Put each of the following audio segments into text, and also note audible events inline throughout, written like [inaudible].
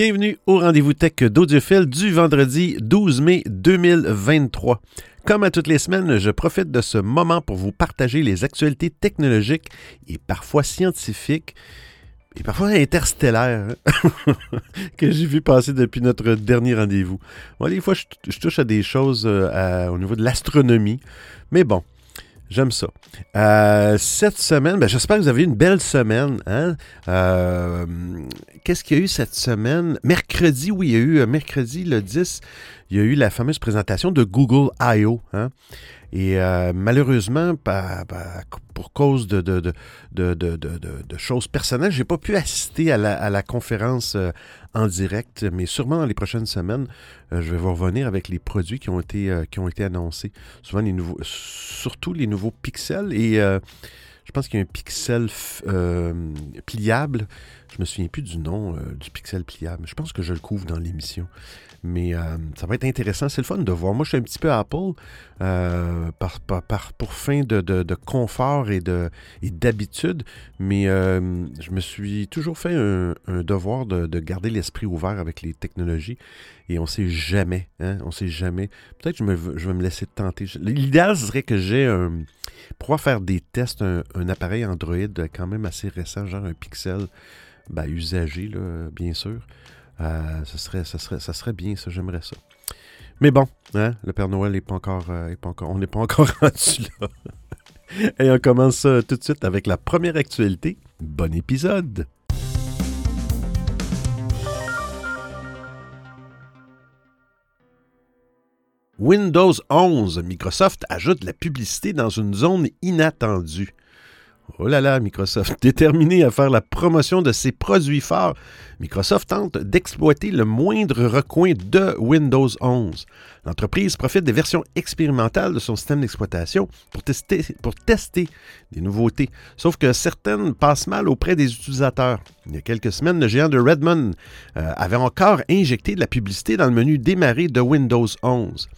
Bienvenue au rendez-vous tech d'Audiophile du vendredi 12 mai 2023. Comme à toutes les semaines, je profite de ce moment pour vous partager les actualités technologiques et parfois scientifiques et parfois interstellaires hein, [laughs] que j'ai vu passer depuis notre dernier rendez-vous. Bon, des fois, je, touche à des choses euh, au niveau de l'astronomie, mais bon, J'aime ça. Euh, cette semaine, ben, j'espère que vous avez eu une belle semaine. Hein? Euh, qu'est-ce qu'il y a eu cette semaine? Mercredi, oui, il y a eu, euh, mercredi le 10, il y a eu la fameuse présentation de Google I.O. Hein? Et euh, malheureusement, pour cause de, choses personnelles, je n'ai pas pu assister à la, conférence euh, en direct, mais sûrement dans les prochaines semaines, euh, je vais vous revenir avec les produits qui ont été, qui ont été annoncés. Souvent les nouveaux, surtout les nouveaux pixels. Et je pense qu'il y a un pixel pliable. Je me souviens plus du nom du pixel pliable. Je pense que je le couvre dans l'émission. Mais euh, ça va être intéressant. C'est le fun de voir. Moi, je suis un petit peu Apple euh, pour fin de, confort et d'habitude. mais euh, je me suis toujours fait un, devoir de, de garder l'esprit ouvert avec les technologies. Et on ne sait jamais. Hein, on sait jamais. Peut-être que je, vais me laisser tenter. L'idéal serait que j'ai un. Pour faire des tests, un, appareil Android quand même assez récent, genre un Pixel ben, usagé, là, bien sûr. Euh, ça, serait, bien, ça, j'aimerais ça. Mais bon, hein, le Père Noël n'est pas encore, euh, pas encore. On n'est pas encore [laughs] rendu là. [laughs] Et on commence tout de suite avec la première actualité. Bon épisode! Windows 11, Microsoft ajoute la publicité dans une zone inattendue. Oh là là, Microsoft, [laughs] déterminé à faire la promotion de ses produits forts, Microsoft tente d'exploiter le moindre recoin de Windows 11. L'entreprise profite des versions expérimentales de son système d'exploitation pour tester, des nouveautés, sauf que certaines passent mal auprès des utilisateurs. Il y a quelques semaines, le géant de Redmond euh, avait encore injecté de la publicité dans le menu démarrer de Windows 11.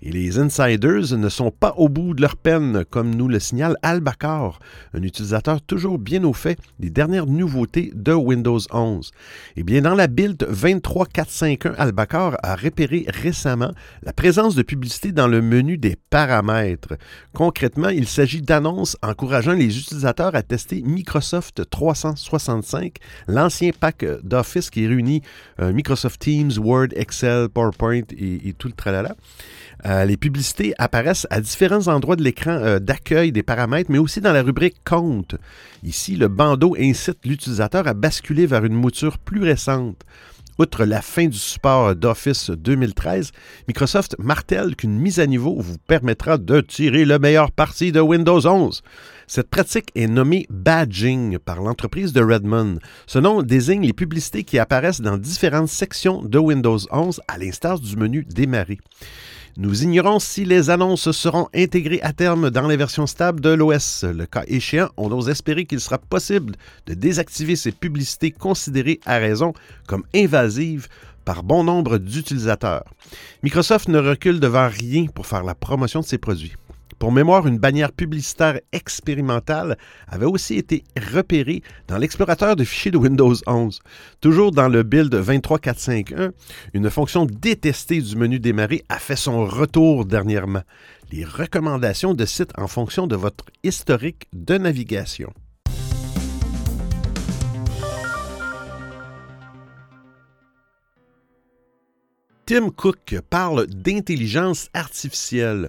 Et les insiders ne sont pas au bout de leur peine, comme nous le signale Albacar, un utilisateur toujours bien au fait des dernières nouveautés de Windows 11. Eh bien, dans la build 23451, Albacar a repéré récemment la présence de publicité dans le menu des paramètres. Concrètement, il s'agit d'annonces encourageant les utilisateurs à tester Microsoft 365, l'ancien pack d'Office qui réunit euh, Microsoft Teams, Word, Excel, PowerPoint et, et tout le tralala. Euh, les publicités apparaissent à différents endroits de l'écran euh, d'accueil des paramètres, mais aussi dans la rubrique Compte. Ici, le bandeau incite l'utilisateur à basculer vers une mouture plus récente. Outre la fin du support d'Office 2013, Microsoft martèle qu'une mise à niveau vous permettra de tirer le meilleur parti de Windows 11. Cette pratique est nommée badging par l'entreprise de Redmond. Ce nom désigne les publicités qui apparaissent dans différentes sections de Windows 11 à l'instar du menu Démarrer. Nous ignorons si les annonces seront intégrées à terme dans les versions stables de l'OS. Le cas échéant, on ose espérer qu'il sera possible de désactiver ces publicités considérées à raison comme invasives par bon nombre d'utilisateurs. Microsoft ne recule devant rien pour faire la promotion de ses produits. Pour mémoire, une bannière publicitaire expérimentale avait aussi été repérée dans l'explorateur de fichiers de Windows 11. Toujours dans le build 23451, une fonction détestée du menu démarrer a fait son retour dernièrement. Les recommandations de sites en fonction de votre historique de navigation. Tim Cook parle d'intelligence artificielle.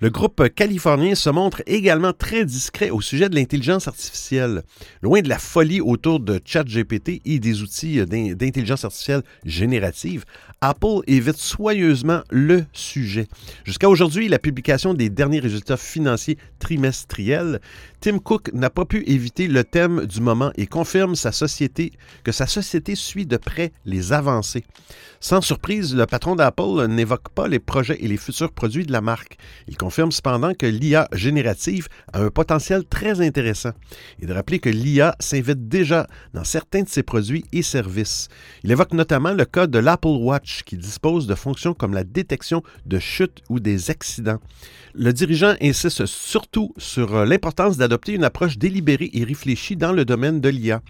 Le groupe californien se montre également très discret au sujet de l'intelligence artificielle. Loin de la folie autour de ChatGPT et des outils d'intelligence artificielle générative, Apple évite soigneusement le sujet. Jusqu'à aujourd'hui, la publication des derniers résultats financiers trimestriels, Tim Cook n'a pas pu éviter le thème du moment et confirme sa société, que sa société suit de près les avancées. Sans surprise, le patron d'Apple n'évoque pas les projets et les futurs produits de la marque. Il confirme cependant que l'IA générative a un potentiel très intéressant et de rappeler que l'IA s'invite déjà dans certains de ses produits et services. Il évoque notamment le cas de l'Apple Watch qui dispose de fonctions comme la détection de chutes ou des accidents. Le dirigeant insiste surtout sur l'importance une approche délibérée et réfléchie dans le domaine de l'IA.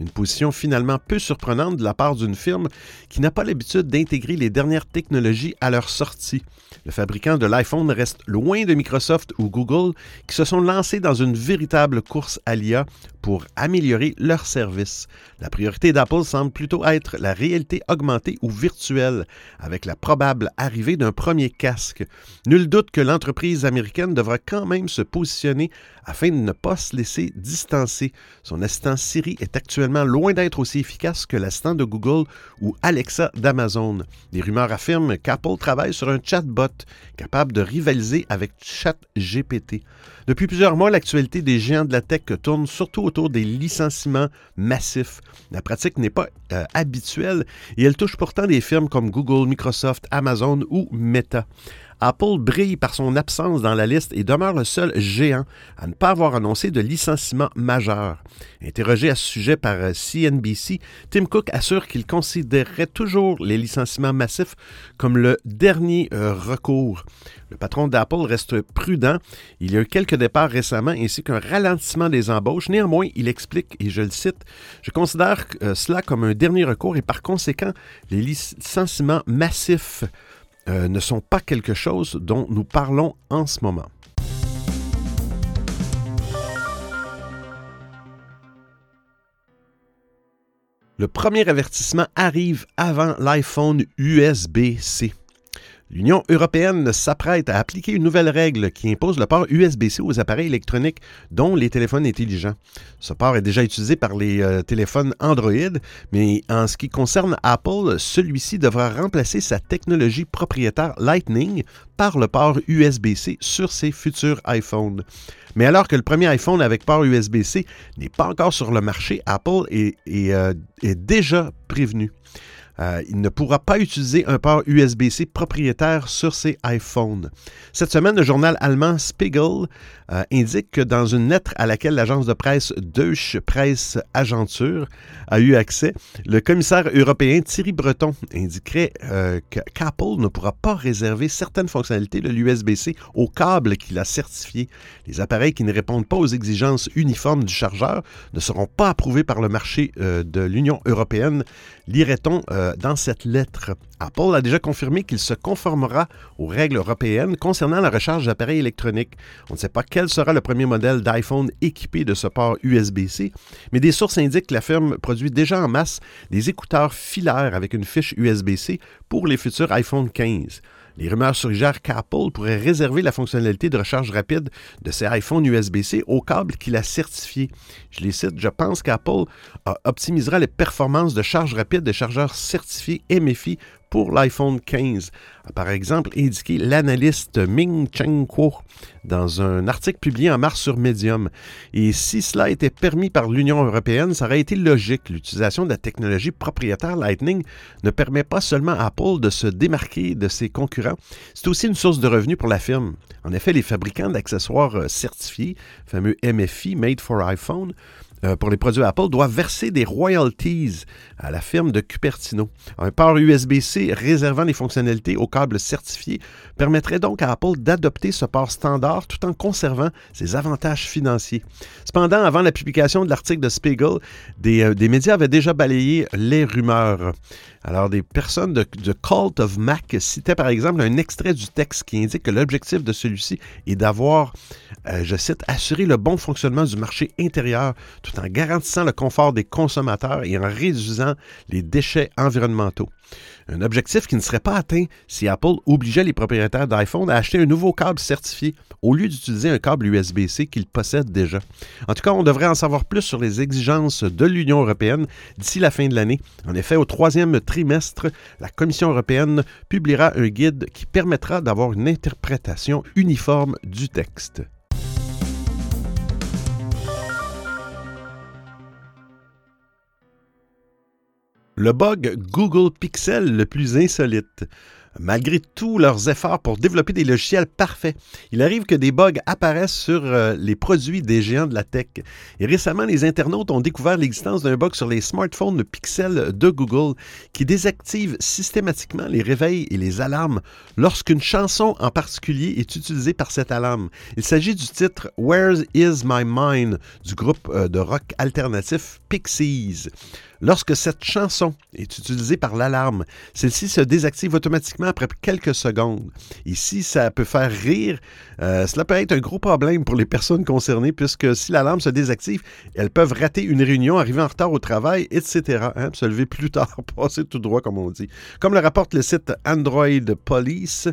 Une position finalement peu surprenante de la part d'une firme qui n'a pas l'habitude d'intégrer les dernières technologies à leur sortie. Le fabricant de l'iPhone reste loin de Microsoft ou Google qui se sont lancés dans une véritable course à l'IA pour améliorer leurs services. La priorité d'Apple semble plutôt être la réalité augmentée ou virtuelle, avec la probable arrivée d'un premier casque. Nul doute que l'entreprise américaine devra quand même se positionner afin de ne pas se laisser distancer. Son assistant Siri est actuellement loin d'être aussi efficace que l'assistant de Google ou Alexa d'Amazon. Des rumeurs affirment qu'Apple travaille sur un chatbot capable de rivaliser avec ChatGPT. Depuis plusieurs mois, l'actualité des géants de la tech tourne surtout autour des licenciements massifs. La pratique n'est pas euh, habituelle et elle touche pourtant des firmes comme Google, Microsoft, Amazon ou Meta. Apple brille par son absence dans la liste et demeure le seul géant à ne pas avoir annoncé de licenciement majeur. Interrogé à ce sujet par CNBC, euh, Tim Cook assure qu'il considérerait toujours les licenciements massifs comme le dernier euh, recours. Le patron d'Apple reste prudent. Il y a eu quelques départs récemment ainsi qu'un ralentissement des embauches. Néanmoins, il explique, et je le cite, Je considère euh, cela comme un dernier recours et par conséquent, les licenciements massifs euh, ne sont pas quelque chose dont nous parlons en ce moment. Le premier avertissement arrive avant l'iPhone USB-C. L'Union européenne s'apprête à appliquer une nouvelle règle qui impose le port USB-C aux appareils électroniques, dont les téléphones intelligents. Ce port est déjà utilisé par les euh, téléphones Android, mais en ce qui concerne Apple, celui-ci devra remplacer sa technologie propriétaire Lightning par le port USB-C sur ses futurs iPhones. Mais alors que le premier iPhone avec port USB-C n'est pas encore sur le marché, Apple est, euh, est déjà prévenu. Euh, il ne pourra pas utiliser un port USB-C propriétaire sur ses iPhones. Cette semaine, le journal allemand Spiegel euh, indique que dans une lettre à laquelle l'agence de presse Deutsche Presse Agentur a eu accès, le commissaire européen Thierry Breton indiquerait euh, qu'Apple ne pourra pas réserver certaines fonctionnalités de l'USB-C au câble qu'il a certifié. Les appareils qui ne répondent pas aux exigences uniformes du chargeur ne seront pas approuvés par le marché de l'Union européenne, lirait-on dans cette lettre. Apple a déjà confirmé qu'il se conformera aux règles européennes concernant la recharge d'appareils électroniques. On ne sait pas quel sera le premier modèle d'iPhone équipé de ce port USB-C, mais des sources indiquent que la firme produit déjà en masse des écouteurs filaires avec une fiche USB-C pour les futurs iPhone 15. Les rumeurs suggèrent qu'Apple pourrait réserver la fonctionnalité de recharge rapide de ses iPhones USB-C au câble qu'il a certifié. Je les cite, je pense qu'Apple optimisera les performances de charge rapide des chargeurs certifiés MFI pour l'iPhone 15, a par exemple indiqué l'analyste Ming Cheng Kuo dans un article publié en mars sur Medium. Et si cela était permis par l'Union européenne, ça aurait été logique. L'utilisation de la technologie propriétaire Lightning ne permet pas seulement à Apple de se démarquer de ses concurrents, c'est aussi une source de revenus pour la firme. En effet, les fabricants d'accessoires certifiés, fameux MFI, Made for iPhone, euh, pour les produits Apple doit verser des royalties à la firme de Cupertino. Un port USB-C réservant les fonctionnalités au câble certifié permettrait donc à Apple d'adopter ce port standard tout en conservant ses avantages financiers. Cependant, avant la publication de l'article de Spiegel, des, euh, médias avaient déjà balayé les rumeurs. Alors, des personnes de, Cult of Mac citaient par exemple un extrait du texte qui indique que l'objectif de celui-ci est d'avoir, euh, je cite, assuré le bon fonctionnement du marché intérieur en garantissant le confort des consommateurs et en réduisant les déchets environnementaux. Un objectif qui ne serait pas atteint si Apple obligeait les propriétaires d'iPhone à acheter un nouveau câble certifié au lieu d'utiliser un câble USB-C qu'ils possèdent déjà. En tout cas, on devrait en savoir plus sur les exigences de l'Union européenne d'ici la fin de l'année. En effet, au troisième trimestre, la Commission européenne publiera un guide qui permettra d'avoir une interprétation uniforme du texte. Le bug Google Pixel le plus insolite. malgré tous leurs efforts pour développer des logiciels parfaits. Il arrive que des bugs apparaissent sur euh, les produits des géants de la tech. Et récemment, les internautes ont découvert l'existence d'un bug sur les smartphones Pixel de Google qui désactive systématiquement les réveils et les alarmes lorsqu'une chanson en particulier est utilisée par cette alarme. Il s'agit du titre Where is My Mind du groupe euh, de rock alternatif Pixies. Lorsque cette chanson est utilisée par l'alarme, celle-ci se désactive automatiquement après quelques secondes. Ici, ça peut faire rire. Euh, cela peut être un gros problème pour les personnes concernées puisque si l'alarme se désactive, elles peuvent rater une réunion, arriver en retard au travail, etc. Hein, se lever plus tard, [laughs] passer tout droit, comme on dit. Comme le rapporte le site Android Police,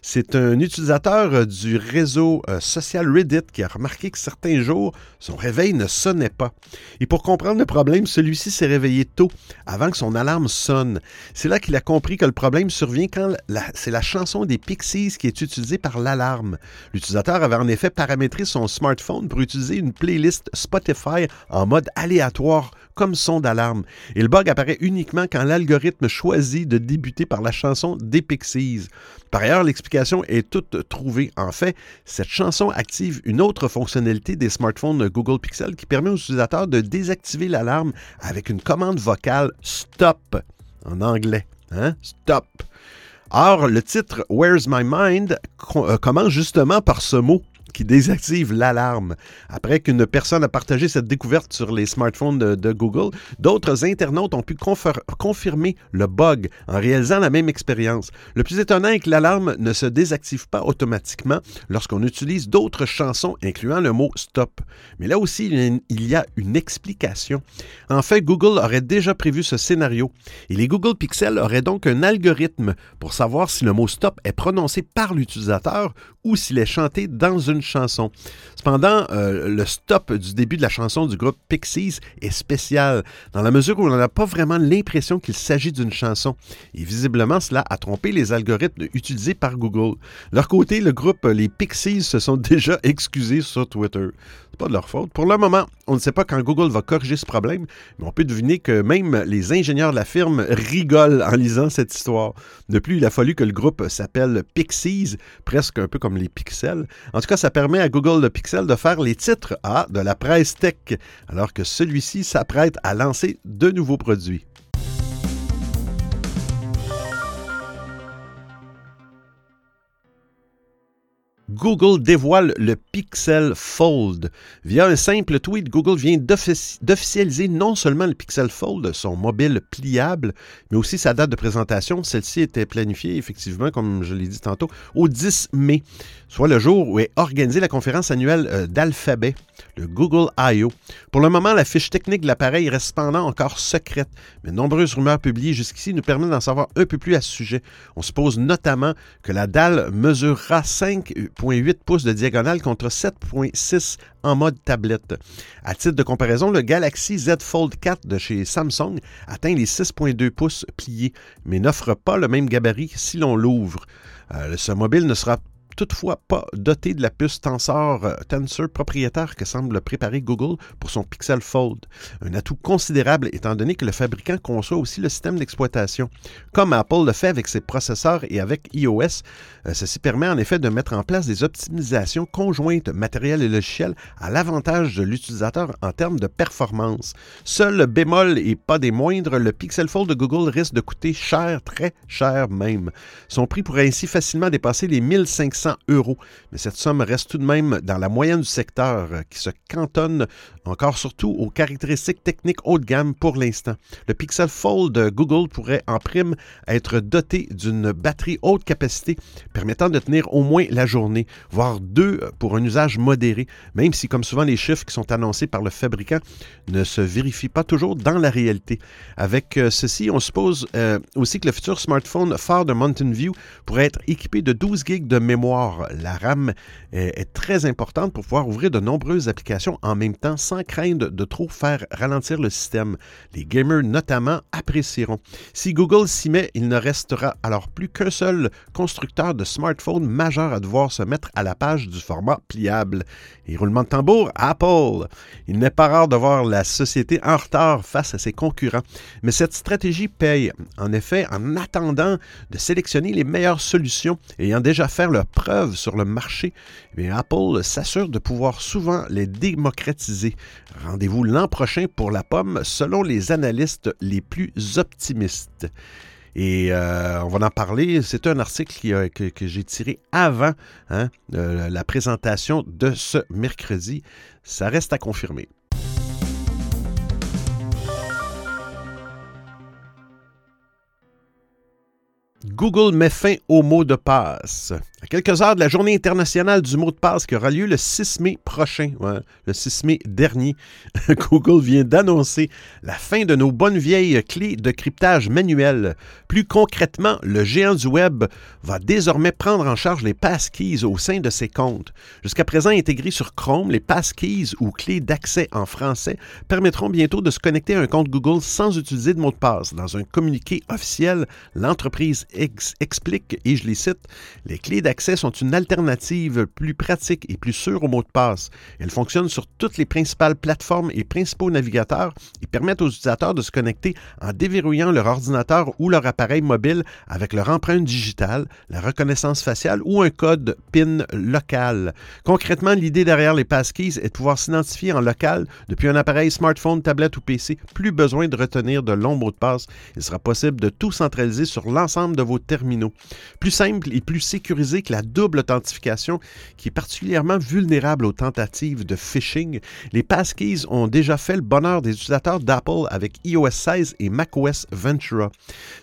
c'est un utilisateur du réseau euh, social Reddit qui a remarqué que certains jours, son réveil ne sonnait pas. Et pour comprendre le problème, celui-ci s'est réveillé tôt, avant que son alarme sonne. C'est là qu'il a compris que le problème survient quand c'est la chanson des Pixies qui est utilisée par l'alarme. L'utilisateur avait en effet paramétré son smartphone pour utiliser une playlist Spotify en mode aléatoire comme son d'alarme. Et le bug apparaît uniquement quand l'algorithme choisit de débuter par la chanson des Pixies. Par ailleurs, l'explication est toute trouvée. En fait, cette chanson active une autre fonctionnalité des smartphones Google Pixel qui permet aux utilisateurs de désactiver l'alarme avec une commande vocale Stop en anglais. Hein? Stop. Or, le titre Where's My Mind euh, commence justement par ce mot qui désactive l'alarme. Après qu'une personne a partagé cette découverte sur les smartphones de, Google, d'autres internautes ont pu confirmer le bug en réalisant la même expérience. Le plus étonnant est que l'alarme ne se désactive pas automatiquement lorsqu'on utilise d'autres chansons incluant le mot stop. Mais là aussi, il y a une explication. En fait, Google aurait déjà prévu ce scénario et les Google Pixel auraient donc un algorithme pour savoir si le mot stop est prononcé par l'utilisateur ou s'il est chanté dans une Cependant, euh, le stop du début de la chanson du groupe Pixies est spécial, dans la mesure où on n'a pas vraiment l'impression qu'il s'agit d'une chanson. Et visiblement, cela a trompé les algorithmes utilisés par Google. De leur côté, le groupe Les Pixies se sont [laughs] déjà excusés sur Twitter pas de leur faute. Pour le moment, on ne sait pas quand Google va corriger ce problème, mais on peut deviner que même les ingénieurs de la firme rigolent en lisant cette histoire. De plus, il a fallu que le groupe s'appelle Pixies, presque un peu comme les pixels. En tout cas, ça permet à Google le Pixel de faire les titres A de la presse tech, alors que celui-ci s'apprête à lancer de nouveaux produits. Google dévoile le Pixel Fold. Via un simple tweet, Google vient d'officialiser non seulement le Pixel Fold, son mobile pliable, mais aussi sa date de présentation. Celle-ci était planifiée, effectivement, comme je l'ai dit tantôt, au 10 mai, soit le jour où est organisée la conférence annuelle euh, d'Alphabet, le Google I.O. Pour le moment, la fiche technique de l'appareil reste cependant encore secrète, mais nombreuses rumeurs publiées jusqu'ici nous permettent d'en savoir un peu plus à ce sujet. On suppose notamment que la dalle mesurera 5 8 pouces de diagonale contre 7,6 en mode tablette. À titre de comparaison, le Galaxy Z Fold 4 de chez Samsung atteint les 6,2 pouces pliés, mais n'offre pas le même gabarit si l'on l'ouvre. Euh, ce mobile ne sera toutefois pas doté de la puce Tensor, euh, Tensor propriétaire que semble préparer Google pour son Pixel Fold. Un atout considérable étant donné que le fabricant conçoit aussi le système d'exploitation. Comme Apple le fait avec ses processeurs et avec iOS, euh, ceci permet en effet de mettre en place des optimisations conjointes matériel et logiciel à l'avantage de l'utilisateur en termes de performance. Seul le bémol et pas des moindres, le Pixel Fold de Google risque de coûter cher, très cher même. Son prix pourrait ainsi facilement dépasser les 1500 euros. Mais cette somme reste tout de même dans la moyenne du secteur euh, qui se cantonne encore surtout aux caractéristiques techniques haut de gamme pour l'instant. Le Pixel Fold de Google pourrait en prime être doté d'une batterie haute capacité permettant de tenir au moins la journée, voire deux pour un usage modéré, même si comme souvent les chiffres qui sont annoncés par le fabricant ne se vérifient pas toujours dans la réalité. Avec euh, ceci, on suppose euh, aussi que le futur smartphone phare de Mountain View pourrait être équipé de 12 GB de mémoire. La RAM est, très importante pour pouvoir ouvrir de nombreuses applications en même temps sans craindre de trop faire ralentir le système. Les gamers notamment apprécieront. Si Google s'y met, il ne restera alors plus qu'un seul constructeur de smartphones majeur à devoir se mettre à la page du format pliable. Et roulement de tambour, Apple. Il n'est pas rare de voir la société en retard face à ses concurrents. Mais cette stratégie paye. En effet, en attendant de sélectionner les meilleures solutions, ayant déjà fait leur preuve sur le marché, eh Apple s'assure de pouvoir souvent les démocratiser. Rendez-vous l'an prochain pour la pomme selon les analystes les plus optimistes. Et euh, on va en parler. C'est un article que, j'ai tiré avant hein, euh, la présentation de ce mercredi. Ça reste à confirmer. Google met fin au mot de passe. À quelques heures de la journée internationale du mot de passe qui aura lieu le 6 mai prochain, le 6 mai dernier, [laughs] Google vient d'annoncer la fin de nos bonnes vieilles clés de cryptage manuel. Plus concrètement, le géant du web va désormais prendre en charge les passkeys au sein de ses comptes. Jusqu'à présent intégrés sur Chrome, les passkeys ou clés d'accès en français permettront bientôt de se connecter à un compte Google sans utiliser de mot de passe. Dans un communiqué officiel, l'entreprise explique, et je les cite, les clés d'accès accès sont une alternative plus pratique et plus sûre au mot de passe. Elles fonctionnent sur toutes les principales plateformes et principaux navigateurs et permettent aux utilisateurs de se connecter en déverrouillant leur ordinateur ou leur appareil mobile avec leur empreinte digitale, la reconnaissance faciale ou un code PIN local. Concrètement, l'idée derrière les passkeys est de pouvoir s'identifier en local depuis un appareil smartphone, tablette ou PC. Plus besoin de retenir de longs mots de passe. Il sera possible de tout centraliser sur l'ensemble de vos terminaux. Plus simple et plus sécurisé la double authentification qui est particulièrement vulnérable aux tentatives de phishing, les passkeys ont déjà fait le bonheur des utilisateurs d'Apple avec iOS 16 et macOS Ventura.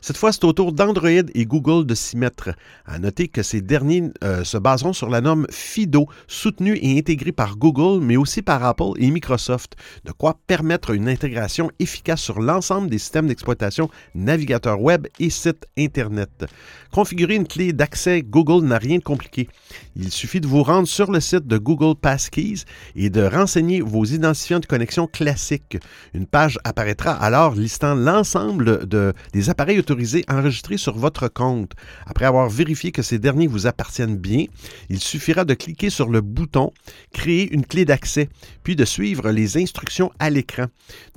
Cette fois, c'est au tour d'Android et Google de s'y mettre. À noter que ces derniers euh, se baseront sur la norme FIDO, soutenue et intégrée par Google, mais aussi par Apple et Microsoft, de quoi permettre une intégration efficace sur l'ensemble des systèmes d'exploitation, navigateurs web et sites Internet. Configurer une clé d'accès Google n'a rien de compliqué. Il suffit de vous rendre sur le site de Google Passkeys et de renseigner vos identifiants de connexion classiques. Une page apparaîtra alors listant l'ensemble de, des appareils autorisés enregistrés sur votre compte. Après avoir vérifié que ces derniers vous appartiennent bien, il suffira de cliquer sur le bouton Créer une clé d'accès, puis de suivre les instructions à l'écran.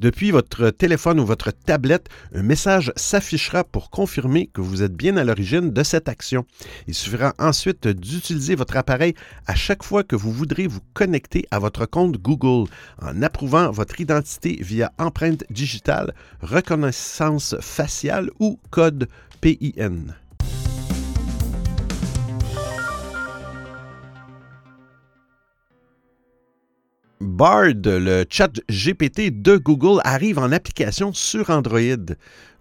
Depuis votre téléphone ou votre tablette, un message s'affichera pour confirmer que vous êtes bien à l'origine de cette action. Il suffira ensuite d'utiliser votre appareil à chaque fois que vous voudrez vous connecter à votre compte Google en approuvant votre identité via empreinte digitale, reconnaissance faciale ou code PIN. Bard, le chat GPT de Google, arrive en application sur Android.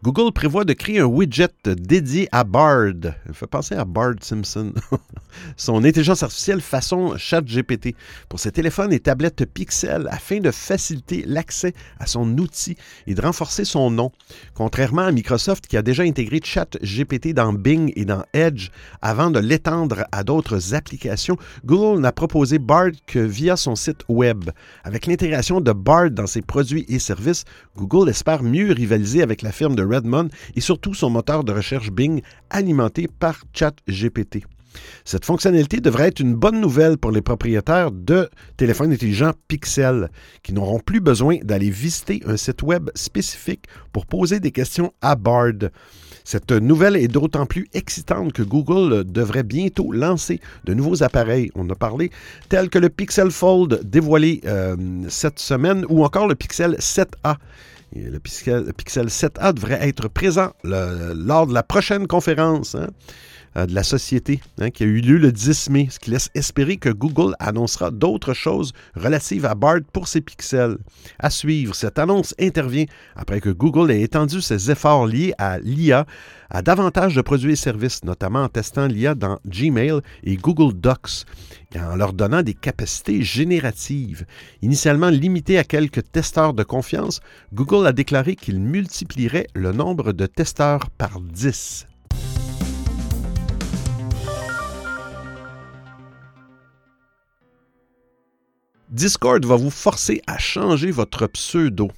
Google prévoit de créer un widget dédié à Bard. Il fait penser à Bard Simpson. [laughs] Son intelligence artificielle façon ChatGPT pour ses téléphones et tablettes Pixel afin de faciliter l'accès à son outil et de renforcer son nom. Contrairement à Microsoft qui a déjà intégré ChatGPT dans Bing et dans Edge avant de l'étendre à d'autres applications, Google n'a proposé Bard que via son site web. Avec l'intégration de Bard dans ses produits et services, Google espère mieux rivaliser avec la firme de Redmond et surtout son moteur de recherche Bing alimenté par ChatGPT. Cette fonctionnalité devrait être une bonne nouvelle pour les propriétaires de téléphones intelligents Pixel, qui n'auront plus besoin d'aller visiter un site web spécifique pour poser des questions à Bard. Cette nouvelle est d'autant plus excitante que Google devrait bientôt lancer de nouveaux appareils, on a parlé, tels que le Pixel Fold dévoilé euh, cette semaine ou encore le Pixel 7A le Pixel, 7A devrait être présent lors de la prochaine conférence hein, de la société hein, qui a eu lieu le 10 mai, ce qui laisse espérer que Google annoncera d'autres choses relatives à Bard pour ses pixels. À suivre, cette annonce intervient après que Google ait étendu ses efforts liés à l'IA à davantage de produits et services, notamment en testant l'IA dans Gmail et Google Docs et en leur donnant des capacités génératives. Initialement limité à quelques testeurs de confiance, Google a déclaré qu'il multiplierait le nombre de testeurs par 10. Discord va vous forcer à changer votre pseudo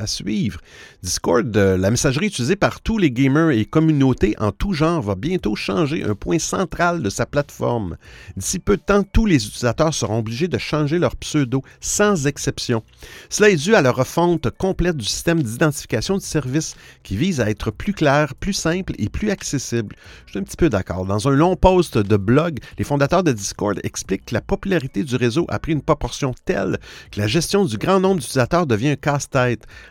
à suivre. Discord, euh, la messagerie utilisée par tous les gamers et communautés en tout genre, va bientôt changer un point central de sa plateforme. D'ici peu de temps, tous les utilisateurs seront obligés de changer leur pseudo, sans exception. Cela est dû à la refonte complète du système d'identification du service qui vise à être plus clair, plus simple et plus accessible. Je suis un petit peu d'accord. Dans un long post de blog, les fondateurs de Discord expliquent que la popularité du réseau a pris une proportion telle que la gestion du grand nombre d'utilisateurs devient un casse-tête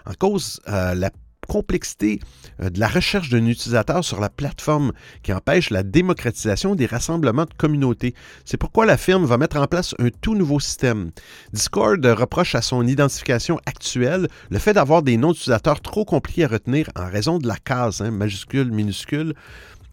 en cause euh, la complexité euh, de la recherche d'un utilisateur sur la plateforme qui empêche la démocratisation des rassemblements de communautés. C'est pourquoi la firme va mettre en place un tout nouveau système. Discord reproche à son identification actuelle le fait d'avoir des noms d'utilisateurs trop compliqués à retenir en raison de la case, hein, majuscule, minuscule,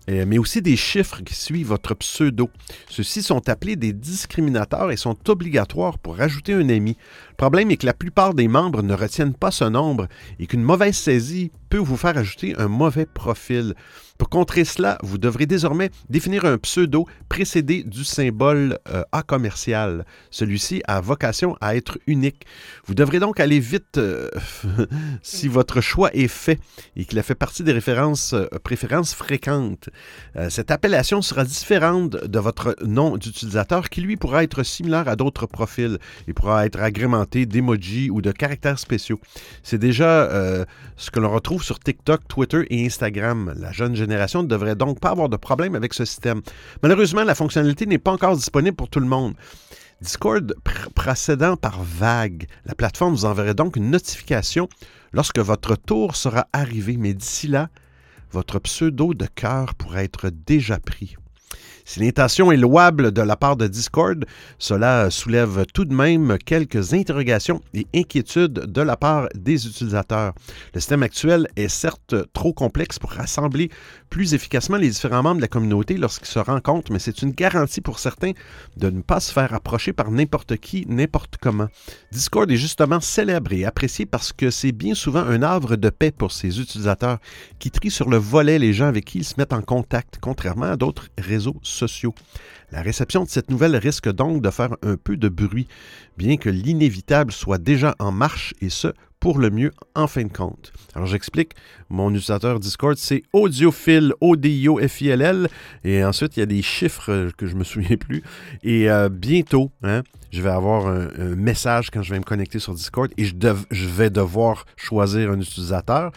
mais aussi des chiffres qui suivent votre pseudo. Ceux-ci sont appelés des discriminateurs et sont obligatoires pour ajouter un ami. Le problème est que la plupart des membres ne retiennent pas ce nombre et qu'une mauvaise saisie peut vous faire ajouter un mauvais profil. Pour contrer cela, vous devrez désormais définir un pseudo précédé du symbole euh, A commercial. Celui-ci a vocation à être unique. Vous devrez donc aller vite euh, [laughs] si votre choix est fait et qu'il a fait partie des références, euh, préférences fréquentes. cette appellation sera différente de votre nom d'utilisateur qui, lui, pourra être similaire à d'autres profils et pourra être agrémenté d'emojis ou de caractères spéciaux. C'est déjà ce que l'on retrouve sur TikTok, Twitter et Instagram. La jeune génération ne devrait donc pas avoir de problème avec ce système. Malheureusement, la fonctionnalité n'est pas encore disponible pour tout le monde. Discord procédant par vague, la plateforme vous enverrait donc une notification lorsque votre tour sera arrivé, mais d'ici là, votre pseudo de cœur pourrait être déjà pris. Si l'intention est louable de la part de Discord, cela soulève tout de même quelques interrogations et inquiétudes de la part des utilisateurs. Le système actuel est certes trop complexe pour rassembler plus efficacement les différents membres de la communauté lorsqu'ils se rencontrent, mais c'est une garantie pour certains de ne pas se faire approcher par n'importe qui, n'importe comment. Discord est justement célèbre et apprécié parce que c'est bien souvent un havre de paix pour ses utilisateurs qui trient sur le volet les gens avec qui ils se mettent en contact, contrairement à d'autres réseaux sociaux. La réception de cette nouvelle risque donc de faire un peu de bruit, bien que l'inévitable soit déjà en marche, et ce, pour le mieux en fin de compte. Alors j'explique, mon utilisateur Discord, c'est audiophile, O-D-I-O-F-I-L-L, et ensuite il y a des chiffres que je me souviens plus, et euh, bientôt, hein, je vais avoir un, message quand je vais me connecter sur Discord, et je, vais devoir choisir un utilisateur,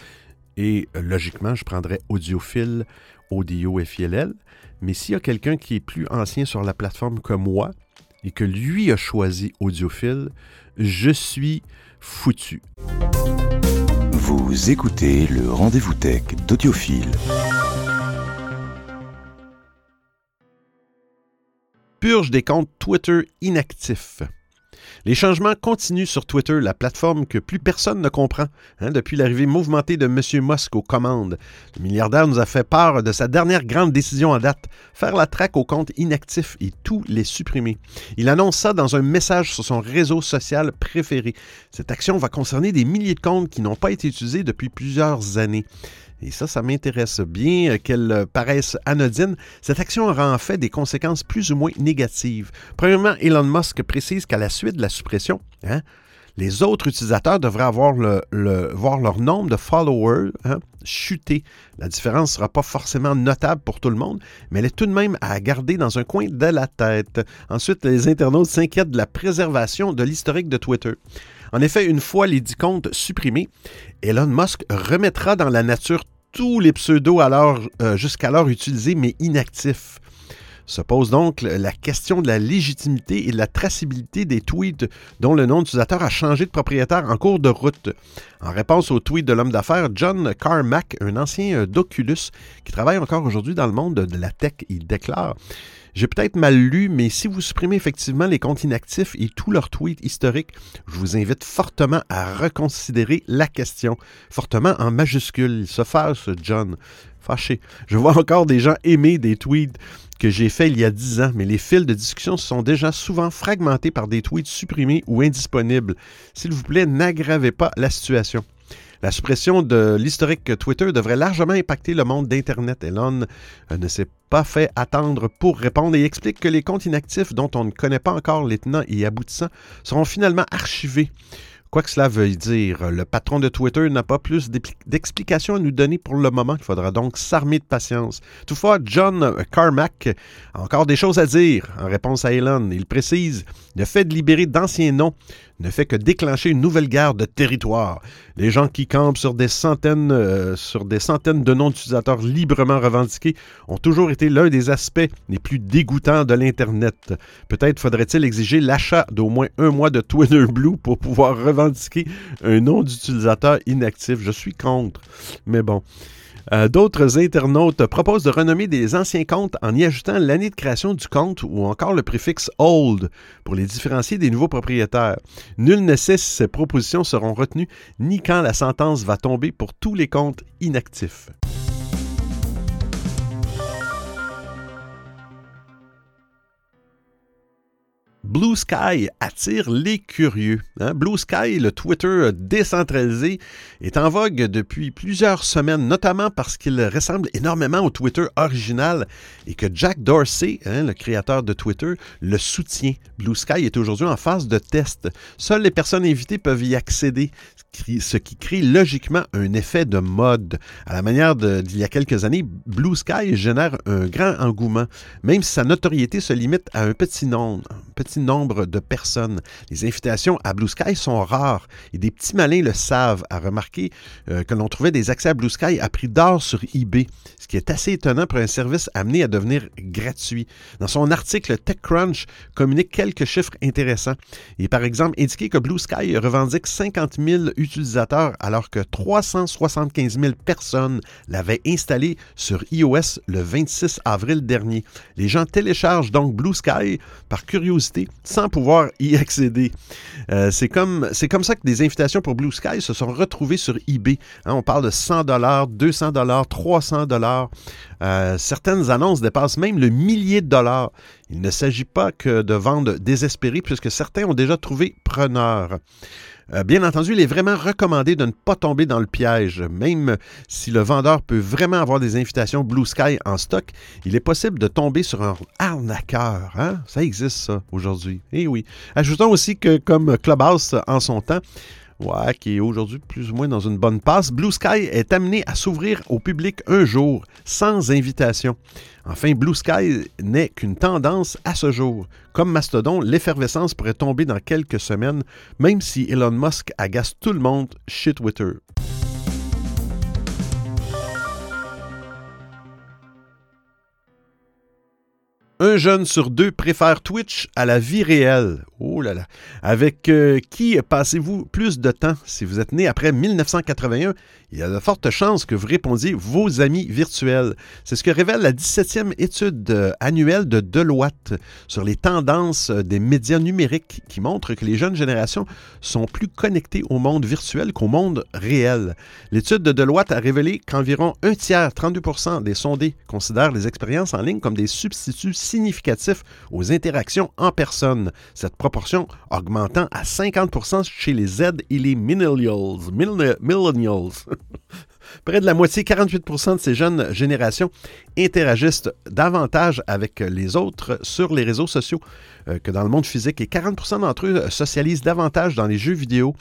et euh, logiquement, je prendrai audiophile, O-D-I-O-F-I-L-L, mais s'il y a quelqu'un qui est plus ancien sur la plateforme que moi, et que lui a choisi audiophile, je suis foutu. Vous écoutez le rendez-vous tech d'Audiophile. Purge des comptes Twitter inactifs. Les changements continuent sur Twitter, la plateforme que plus personne ne comprend, hein, depuis l'arrivée mouvementée de M. Musk aux commandes. Le milliardaire nous a fait part de sa dernière grande décision en date, faire la traque aux comptes inactifs et tous les supprimer. Il annonce ça dans un message sur son réseau social préféré. Cette action va concerner des milliers de comptes qui n'ont pas été utilisés depuis plusieurs années. Et ça, ça m'intéresse bien qu'elle paraisse anodine. Cette action aura en fait des conséquences plus ou moins négatives. Premièrement, Elon Musk précise qu'à la suite de la suppression, hein, les autres utilisateurs devraient avoir voir leur nombre de followers hein, chuter. La différence ne sera pas forcément notable pour tout le monde, mais elle est tout de même à garder dans un coin de la tête. Ensuite, les internautes s'inquiètent de la préservation de l'historique de Twitter. En effet, une fois les dix comptes supprimés, Elon Musk remettra dans la nature tous les pseudos euh, jusqu'alors utilisés mais inactifs. Se pose donc la question de la légitimité et de la traçabilité des tweets dont le nom d'utilisateur a changé de propriétaire en cours de route. En réponse au tweet de l'homme d'affaires John Carmack, un ancien euh, d'Oculus qui travaille encore aujourd'hui dans le monde de la tech, il déclare j'ai peut-être mal lu, mais si vous supprimez effectivement les comptes inactifs et tous leurs tweets historiques, je vous invite fortement à reconsidérer la question. Fortement en majuscule. Il se fâche, John. Fâché. Je vois encore des gens aimer des tweets que j'ai faits il y a dix ans, mais les fils de discussion sont déjà souvent fragmentés par des tweets supprimés ou indisponibles. S'il vous plaît, n'aggravez pas la situation. La suppression de l'historique Twitter devrait largement impacter le monde d'Internet. Elon euh, ne s'est pas fait attendre pour répondre et explique que les comptes inactifs dont on ne connaît pas encore les tenants et aboutissants seront finalement archivés. Quoi que cela veuille dire, le patron de Twitter n'a pas plus d'explications à nous donner pour le moment. Il faudra donc s'armer de patience. Toutefois, John Carmack a encore des choses à dire en réponse à Elon. Il précise le fait de libérer d'anciens noms ne fait que déclencher une nouvelle guerre de territoire. Les gens qui campent sur des centaines, euh, sur des centaines de noms d'utilisateurs librement revendiqués ont toujours été l'un des aspects les plus dégoûtants de l'Internet. Peut-être faudrait-il exiger l'achat d'au moins un mois de Twitter Blue pour pouvoir revendiquer un nom d'utilisateur inactif. Je suis contre. Mais bon. Euh, d'autres internautes proposent de renommer des anciens comptes en y ajoutant l'année de création du compte ou encore le préfixe old pour les différencier des nouveaux propriétaires. Nul ne sait si ces propositions seront retenues ni quand la sentence va tomber pour tous les comptes inactifs. Blue Sky attire les curieux. Hein? Blue Sky, le Twitter décentralisé, est en vogue depuis plusieurs semaines, notamment parce qu'il ressemble énormément au Twitter original et que Jack Dorsey, hein, le créateur de Twitter, le soutient. Blue Sky est aujourd'hui en phase de test. Seules les personnes invitées peuvent y accéder, ce qui crée logiquement un effet de mode. À la manière d'il y a quelques années, Blue Sky génère un grand engouement, même si sa notoriété se limite à un petit nombre, petit nombre de personnes. Les invitations à Blue Sky sont rares et des petits malins le savent, à remarquer euh, que l'on trouvait des accès à Blue Sky à prix d'or sur eBay, ce qui est assez étonnant pour un service amené à devenir gratuit. Dans son article, TechCrunch communique quelques chiffres intéressants. Il est par exemple indiqué que Blue Sky revendique 50 000 utilisateurs alors que 375 000 personnes l'avaient installé sur iOS le 26 avril dernier. Les gens téléchargent donc Blue Sky par curiosité sans pouvoir y [laughs] accéder. Euh, c'est comme, ça que des invitations pour Blue Sky se sont retrouvées sur eBay. Hein, on parle de 100 200 300 euh, certaines annonces dépassent même le millier de dollars. Il ne s'agit pas que de ventes désespérées puisque certains ont déjà trouvé preneur. Euh, bien entendu, il est vraiment recommandé de ne pas tomber dans le piège. Même si le vendeur peut vraiment avoir des invitations Blue Sky en stock, il est possible de tomber sur un arnaqueur. Hein? Ça existe, ça, aujourd'hui. Eh oui. Ajoutons aussi que, comme Clubhouse en son temps, Ouais, qui est aujourd'hui plus ou moins dans une bonne passe, Blue Sky est amené à s'ouvrir au public un jour, sans invitation. Enfin, Blue Sky n'est qu'une tendance à ce jour. Comme Mastodon, l'effervescence pourrait tomber dans quelques semaines, même si Elon Musk agace tout le monde chez Twitter. Un jeune sur deux préfère Twitch à la vie réelle. Oh là là. Avec euh, qui passez-vous plus de temps si vous êtes né après 1981 il y a de fortes chances que vous répondiez vos amis virtuels. C'est ce que révèle la 17e étude euh, annuelle de Deloitte sur les tendances euh, des médias numériques qui montre que les jeunes générations sont plus connectées au monde virtuel qu'au monde réel. L'étude de Deloitte a révélé qu'environ un tiers, 32% des sondés, considèrent les expériences en ligne comme des substituts significatifs aux interactions en personne. Cette proportion augmentant à 50% chez les Z et les millennials. Millennials. [laughs] Près de la moitié, 48 de ces jeunes générations interagissent davantage avec les autres sur les réseaux sociaux euh, que dans le monde physique et 40 d'entre eux socialisent davantage dans les jeux vidéo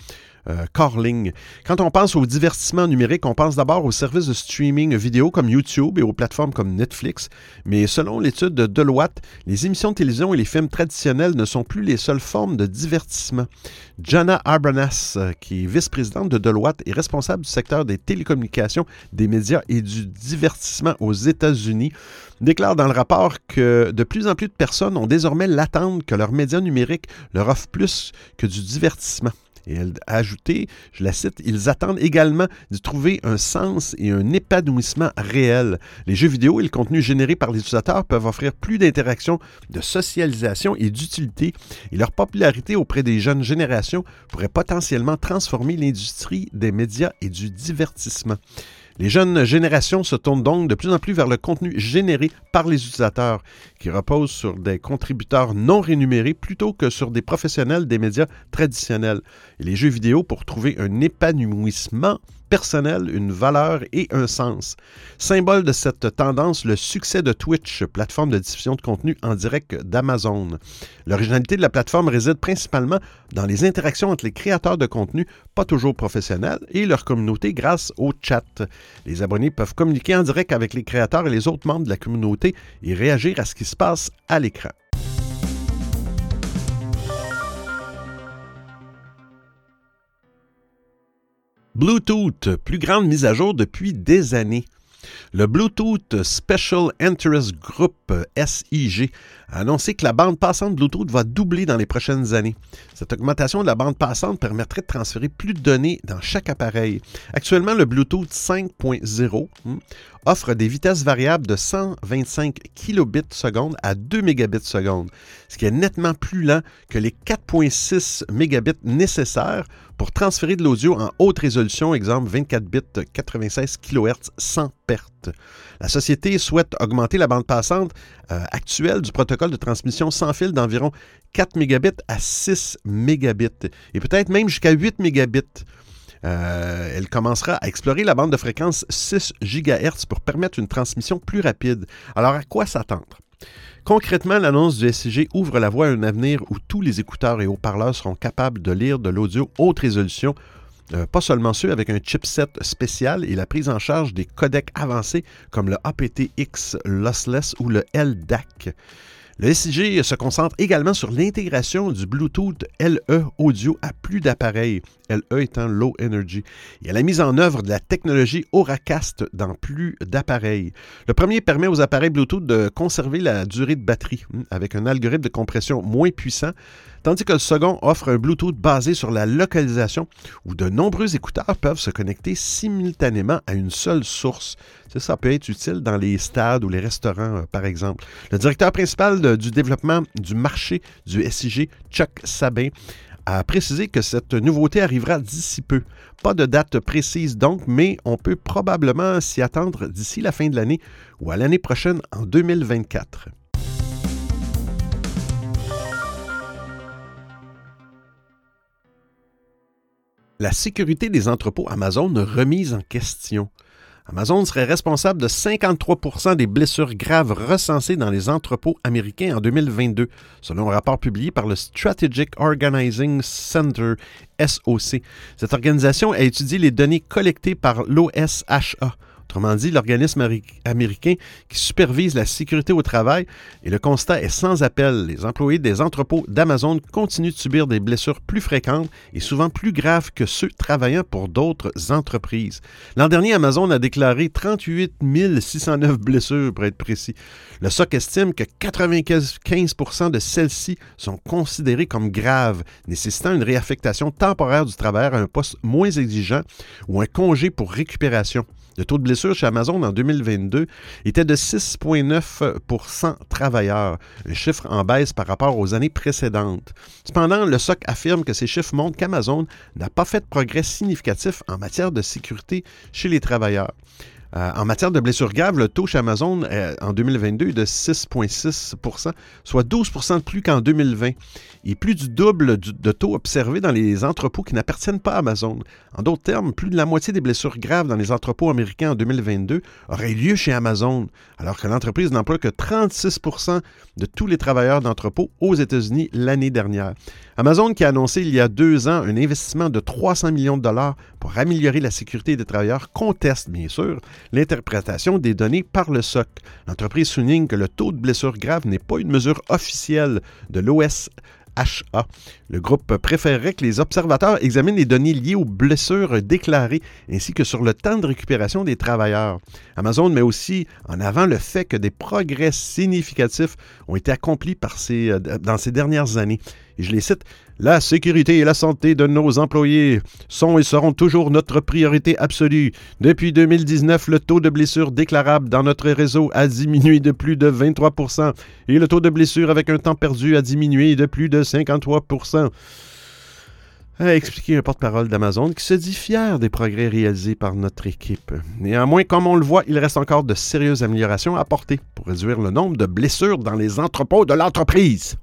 euh, Carling. Quand on pense au divertissement numérique, on pense d'abord aux services de streaming vidéo comme YouTube et aux plateformes comme Netflix. Mais selon l'étude de Deloitte, les émissions de télévision et les films traditionnels ne sont plus les seules formes de divertissement. Jana Arbanas, euh, qui est vice-présidente de Deloitte et responsable du secteur des télécommunications, des médias et du divertissement aux États-Unis, déclare dans le rapport que de plus en plus de personnes ont désormais l'attente que leurs médias numériques leur offrent plus que du divertissement. Et elle a ajouté, je la cite, ils attendent également de trouver un sens et un épanouissement réel. Les jeux vidéo et le contenu généré par les utilisateurs peuvent offrir plus d'interactions, de socialisation et d'utilité, et leur popularité auprès des jeunes générations pourrait potentiellement transformer l'industrie des médias et du divertissement. Les jeunes générations se tournent donc de plus en plus vers le contenu généré par les utilisateurs, qui repose sur des contributeurs non rémunérés plutôt que sur des professionnels des médias traditionnels. Et les jeux vidéo, pour trouver un épanouissement personnel une valeur et un sens. Symbole de cette tendance, le succès de Twitch, plateforme de diffusion de contenu en direct d'Amazon. L'originalité de la plateforme réside principalement dans les interactions entre les créateurs de contenu, pas toujours professionnels, et leur communauté grâce au chat. Les abonnés peuvent communiquer en direct avec les créateurs et les autres membres de la communauté et réagir à ce qui se passe à l'écran. Bluetooth, plus grande mise à jour depuis des années. Le Bluetooth Special Interest Group SIG a annoncé que la bande passante Bluetooth va doubler dans les prochaines années. Cette augmentation de la bande passante permettrait de transférer plus de données dans chaque appareil. Actuellement, le Bluetooth 5.0 hmm, offre des vitesses variables de 125 kilobits seconde à 2 mégabits seconde, ce qui est nettement plus lent que les 4.6 mégabits nécessaires pour transférer de l'audio en haute résolution, exemple 24 bits 96 kHz sans perte. La société souhaite augmenter la bande passante euh, actuelle du protocole de transmission sans fil d'environ 4 mégabits à 6 mégabits et peut-être même jusqu'à 8 mégabits. Euh, elle commencera à explorer la bande de fréquence 6 GHz pour permettre une transmission plus rapide. Alors, à quoi s'attendre? Concrètement, l'annonce du SCG ouvre la voie à un avenir où tous les écouteurs et haut-parleurs seront capables de lire de l'audio haute résolution, euh, pas seulement ceux avec un chipset spécial et la prise en charge des codecs avancés comme le aptX Lossless ou le LDAC. Le SIG se concentre également sur l'intégration du Bluetooth LE audio à plus d'appareils, LE étant Low Energy, et à la mise en œuvre de la technologie Auracast dans plus d'appareils. Le premier permet aux appareils Bluetooth de conserver la durée de batterie hmm, avec un algorithme de compression moins puissant, tandis que le second offre un Bluetooth basé sur la localisation où de nombreux écouteurs peuvent se connecter simultanément à une seule source. Ça, peut être utile dans les stades ou les restaurants, euh, par exemple. Le directeur principal du développement du marché du SIG, Chuck Sabin, a précisé que cette nouveauté arrivera d'ici peu. Pas de date précise donc, mais on peut probablement s'y attendre d'ici la fin de l'année ou à l'année prochaine en 2024. La sécurité des entrepôts Amazon remise en question. Amazon serait responsable de 53% des blessures graves recensées dans les entrepôts américains en 2022, selon un rapport publié par le Strategic Organizing Center, SOC. Cette organisation a étudié les données collectées par l'OSHA Autrement dit, l'organisme américain qui supervise la sécurité au travail, et le constat est sans appel. Les employés des entrepôts d'Amazon continuent de subir des blessures plus fréquentes et souvent plus graves que ceux travaillant pour d'autres entreprises. L'an dernier, Amazon a déclaré 38 609 blessures, pour être précis. Le SOC estime que 95% de celles-ci sont considérées comme graves, nécessitant une réaffectation temporaire du travail à un poste moins exigeant ou un congé pour récupération. Le taux de blessure chez Amazon en 2022 était de 6,9% travailleurs, un chiffre en baisse par rapport aux années précédentes. Cependant, le SOC affirme que ces chiffres montrent qu'Amazon n'a pas fait de progrès significatif en matière de sécurité chez les travailleurs. Euh, en matière de blessures graves, le taux chez Amazon euh, en 2022 est de 6,6% soit 12% de plus qu'en 2020 et plus du double de taux observé dans les entrepôts qui n'appartiennent pas à Amazon. En d'autres termes, plus de la moitié des blessures graves dans les entrepôts américains en 2022 auraient lieu chez Amazon, alors que l'entreprise n'emploie que 36% de tous les travailleurs d'entrepôts aux États-Unis l'année dernière. Amazon qui a annoncé il y a deux ans un investissement de 300 millions de dollars pour améliorer la sécurité des travailleurs conteste bien sûr l'interprétation des données par le SOC. L'entreprise souligne que le taux de blessures graves n'est pas une mesure officielle de l'OS Le groupe préférerait que les observateurs examinent les données liées aux blessures déclarées ainsi que sur le temps de récupération des travailleurs. Amazon met aussi en avant le fait que des progrès significatifs ont été accomplis ces, dans ces dernières années. Et je les cite, La sécurité et la santé de nos employés sont et seront toujours notre priorité absolue. Depuis 2019, le taux de blessures déclarables dans notre réseau a diminué de plus de 23% et le taux de blessures avec un temps perdu a diminué de plus de 53% a expliqué un porte-parole d'Amazon qui se dit fier des progrès réalisés par notre équipe. Néanmoins, comme on le voit, il reste encore de sérieuses améliorations à apporter pour réduire le nombre de blessures dans les entrepôts de l'entreprise.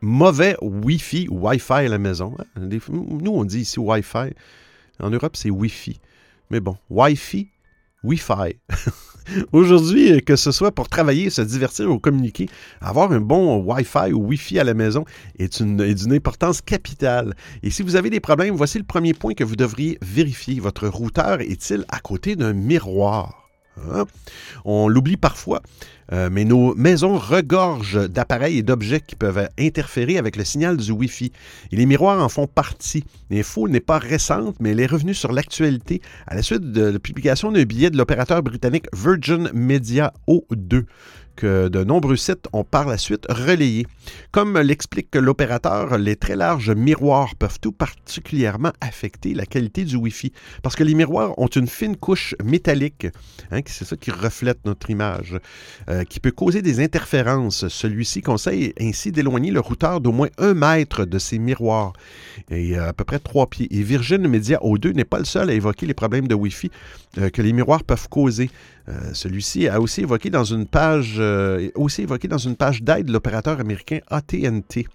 Mauvais Wi-Fi Wi-Fi à la maison. Hein. Nous, on dit ici Wi-Fi. En Europe, c'est Wi-Fi. Mais bon, Wi-Fi, Wi-Fi. [laughs] Aujourd'hui, que ce soit pour travailler, se divertir ou communiquer, avoir un bon Wi-Fi ou Wi-Fi à la maison est d'une importance capitale. Et si vous avez des problèmes, voici le premier point que vous devriez vérifier. Votre routeur est-il à côté d'un miroir? Hein? On l'oublie parfois, euh, mais nos maisons regorgent d'appareils et d'objets qui peuvent interférer avec le signal du Wi-Fi. Et les miroirs en font partie. L'info n'est pas récente, mais elle est revenue sur l'actualité à la suite de la publication d'un billet de l'opérateur britannique Virgin Media O2 que de nombreux sites ont par la suite relayé. Comme l'explique l'opérateur, les très larges miroirs peuvent tout particulièrement affecter la qualité du Wi-Fi parce que les miroirs ont une fine couche métallique, hein, c'est ça qui reflète notre image, euh, qui peut causer des interférences. Celui-ci conseille ainsi d'éloigner le routeur d'au moins un mètre de ces miroirs et euh, à peu près trois pieds. Et Virgin Media O2 n'est pas le seul à évoquer les problèmes de Wi-Fi euh, que les miroirs peuvent causer. Celui-ci a aussi évoqué dans une page euh, aussi évoqué dans une page d'aide de l'opérateur américain AT&T.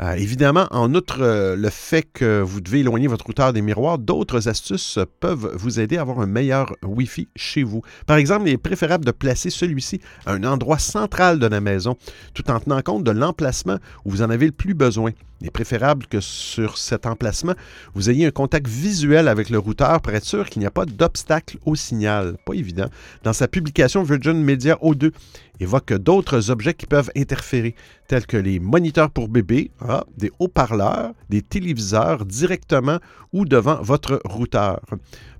Euh, évidemment, en outre euh, le fait que vous devez éloigner votre routeur des miroirs, d'autres astuces peuvent vous aider à avoir un meilleur Wi-Fi chez vous. Par exemple, il est préférable de placer celui-ci à un endroit central de la maison, tout en tenant compte de l'emplacement où vous en avez le plus besoin. Il est préférable que sur cet emplacement, vous ayez un contact visuel avec le routeur pour être sûr qu'il n'y a pas d'obstacle au signal. Pas évident. Dans sa publication, Virgin Media O2 évoque d'autres objets qui peuvent interférer, tels que les moniteurs pour bébés, ah, des haut-parleurs, des téléviseurs directement ou devant votre routeur.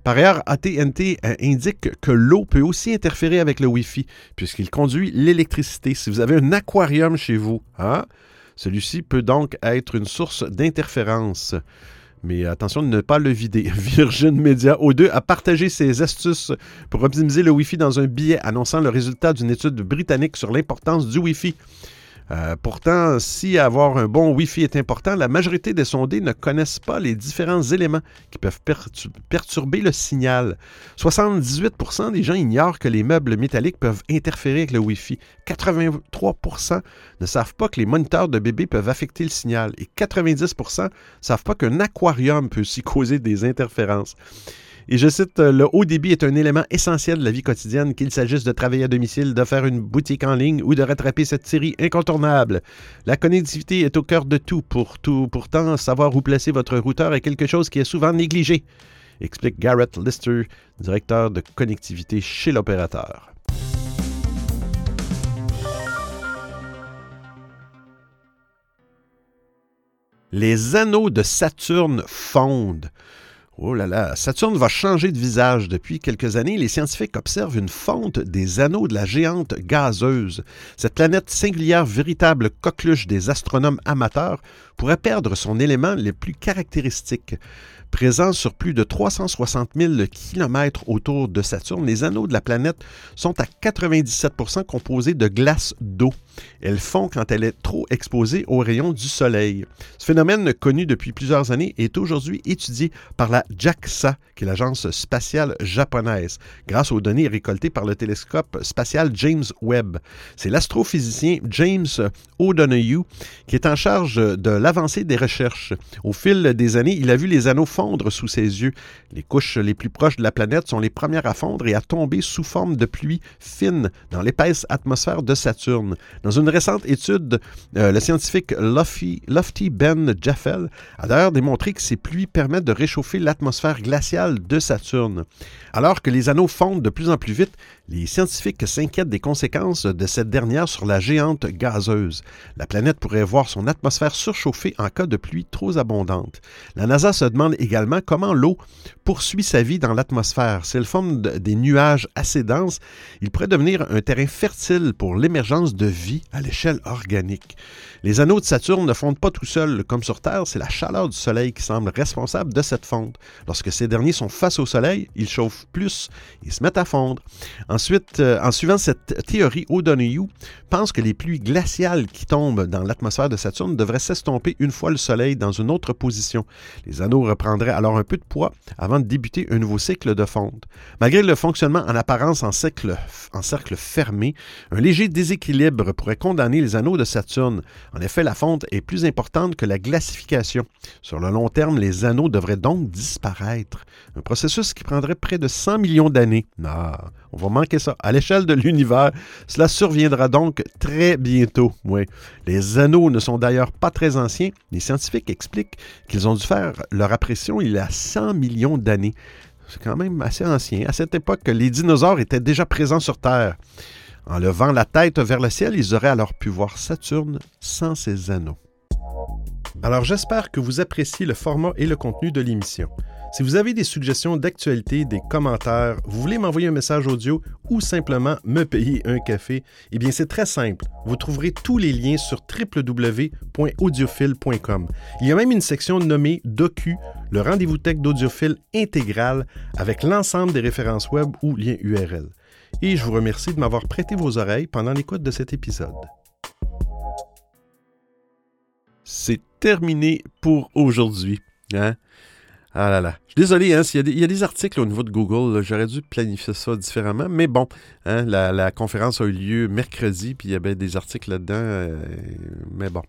Par ailleurs, AT&T euh, indique que l'eau peut aussi interférer avec le Wi-Fi, puisqu'il conduit l'électricité. Si vous avez un aquarium chez vous, hein, celui-ci peut donc être une source d'interférence. Mais attention de ne pas le vider. [laughs] Virgin Media O2 a partagé ses astuces pour optimiser le Wi-Fi dans un billet annonçant le résultat d'une étude britannique sur l'importance du Wi-Fi. Euh, pourtant, si avoir un bon Wi-Fi est important, la majorité des sondés ne connaissent pas les différents éléments qui peuvent perturber le signal. 78% des gens ignorent que les meubles métalliques peuvent interférer avec le Wi-Fi. 83% ne savent pas que les moniteurs de bébé peuvent affecter le signal. Et 90% ne savent pas qu'un aquarium peut aussi causer des interférences. Et je cite, euh, le haut débit est un élément essentiel de la vie quotidienne, qu'il s'agisse de travailler à domicile, de faire une boutique en ligne ou de rattraper cette série incontournable. La connectivité est au cœur de tout. Pour tout. Pourtant, savoir où placer votre routeur est quelque chose qui est souvent négligé, explique Garrett Lister, directeur de connectivité chez l'opérateur. Les anneaux de Saturne fondent. Oh là là, Saturne va changer de visage. Depuis quelques années, les scientifiques observent une fonte des anneaux de la géante gazeuse. Cette planète singulière, véritable coqueluche des astronomes amateurs, pourrait perdre son élément le plus caractéristique. Présents sur plus de 360 000 km autour de Saturne, les anneaux de la planète sont à 97% composés de glace d'eau. Elles fond quand elle est trop exposée aux rayons du Soleil. Ce phénomène, connu depuis plusieurs années, est aujourd'hui étudié par la JAXA, qui est l'agence spatiale japonaise, grâce aux données récoltées par le télescope spatial James Webb. C'est l'astrophysicien James O'Donoghue qui est en charge de l'avancée des recherches. Au fil des années, il a vu les anneaux fondre sous ses yeux. Les couches les plus proches de la planète sont les premières à fondre et à tomber sous forme de pluie fine dans l'épaisse atmosphère de Saturne. Dans une récente étude, euh, le scientifique Lofty, Ben Jaffel a d'ailleurs démontré que ces pluies permettent de réchauffer l'atmosphère glaciale de Saturne. Alors que les anneaux fondent de plus en plus vite, les scientifiques s'inquiètent des conséquences de cette dernière sur la géante gazeuse. La planète pourrait voir son atmosphère surchauffer en cas de pluie trop abondante. La NASA se demande également comment l'eau poursuit sa vie dans l'atmosphère. Si forme des nuages assez denses, il pourrait devenir un terrain fertile pour l'émergence de vie à l'échelle organique. Les anneaux de Saturne ne fondent pas tout seuls. Comme sur Terre, c'est la chaleur du Soleil qui semble responsable de cette fonte. Lorsque ces derniers sont face au Soleil, ils chauffent plus et se mettent à fondre. Ensuite, euh, en suivant cette théorie, O'Donoghue pense que les pluies glaciales qui tombent dans l'atmosphère de Saturne devraient s'estomper une fois le Soleil dans une autre position. Les anneaux reprendraient alors un peu de poids avant de débuter un nouveau cycle de fonte. Malgré le fonctionnement en apparence en cercle, en cercle fermé, un léger déséquilibre pourrait condamner les anneaux de Saturne. En effet, la fonte est plus importante que la glacification. Sur le long terme, les anneaux devraient donc disparaître. Un processus qui prendrait près de 100 millions d'années. Ah, on va manquer ça. À l'échelle de l'univers, cela surviendra donc très bientôt. Les anneaux ne sont d'ailleurs pas très anciens. Les scientifiques expliquent qu'ils ont dû faire leur apparition il y a 100 millions d'années. C'est quand même assez ancien. À cette époque, les dinosaures étaient déjà présents sur Terre. En levant la tête vers le ciel, ils auraient alors pu voir Saturne sans ses anneaux. Alors j'espère que vous appréciez le format et le contenu de l'émission. Si vous avez des suggestions d'actualité, des commentaires, vous voulez m'envoyer un message audio ou simplement me payer un café, eh bien c'est très simple. Vous trouverez tous les liens sur www.audiophile.com. Il y a même une section nommée Docu, le rendez-vous tech d'audiophile intégral avec l'ensemble des références web ou liens URL. Et je vous remercie de m'avoir prêté vos oreilles pendant l'écoute de cet épisode. C'est terminé pour aujourd'hui. Hein? Ah là là. Je suis désolé, hein, il, y a des, articles au niveau de Google, j'aurais dû planifier ça différemment, mais bon, hein, la, conférence a eu lieu mercredi, puis il y avait des articles là-dedans, euh, mais bon.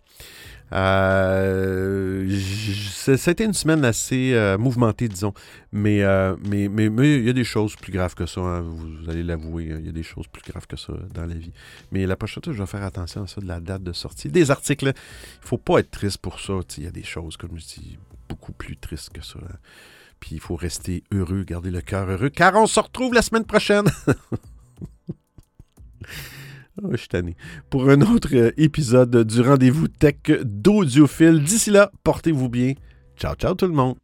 Euh, C'était une semaine assez euh, mouvementée, disons, mais, euh, mais, il y a des choses plus graves que ça, hein, vous, allez l'avouer, il y a des choses plus graves que ça dans la vie. Mais la prochaine fois, je vais faire attention à ça, de la date de sortie. Des articles, il ne faut pas être triste pour ça, il y a des choses, comme je dis, beaucoup plus triste que ça. Puis il faut rester heureux, garder le cœur heureux, car on se retrouve la semaine prochaine. [laughs] Tanné. Pour un autre euh, épisode du rendez-vous tech d'audiophile. D'ici là, portez-vous bien. Ciao, ciao tout le monde.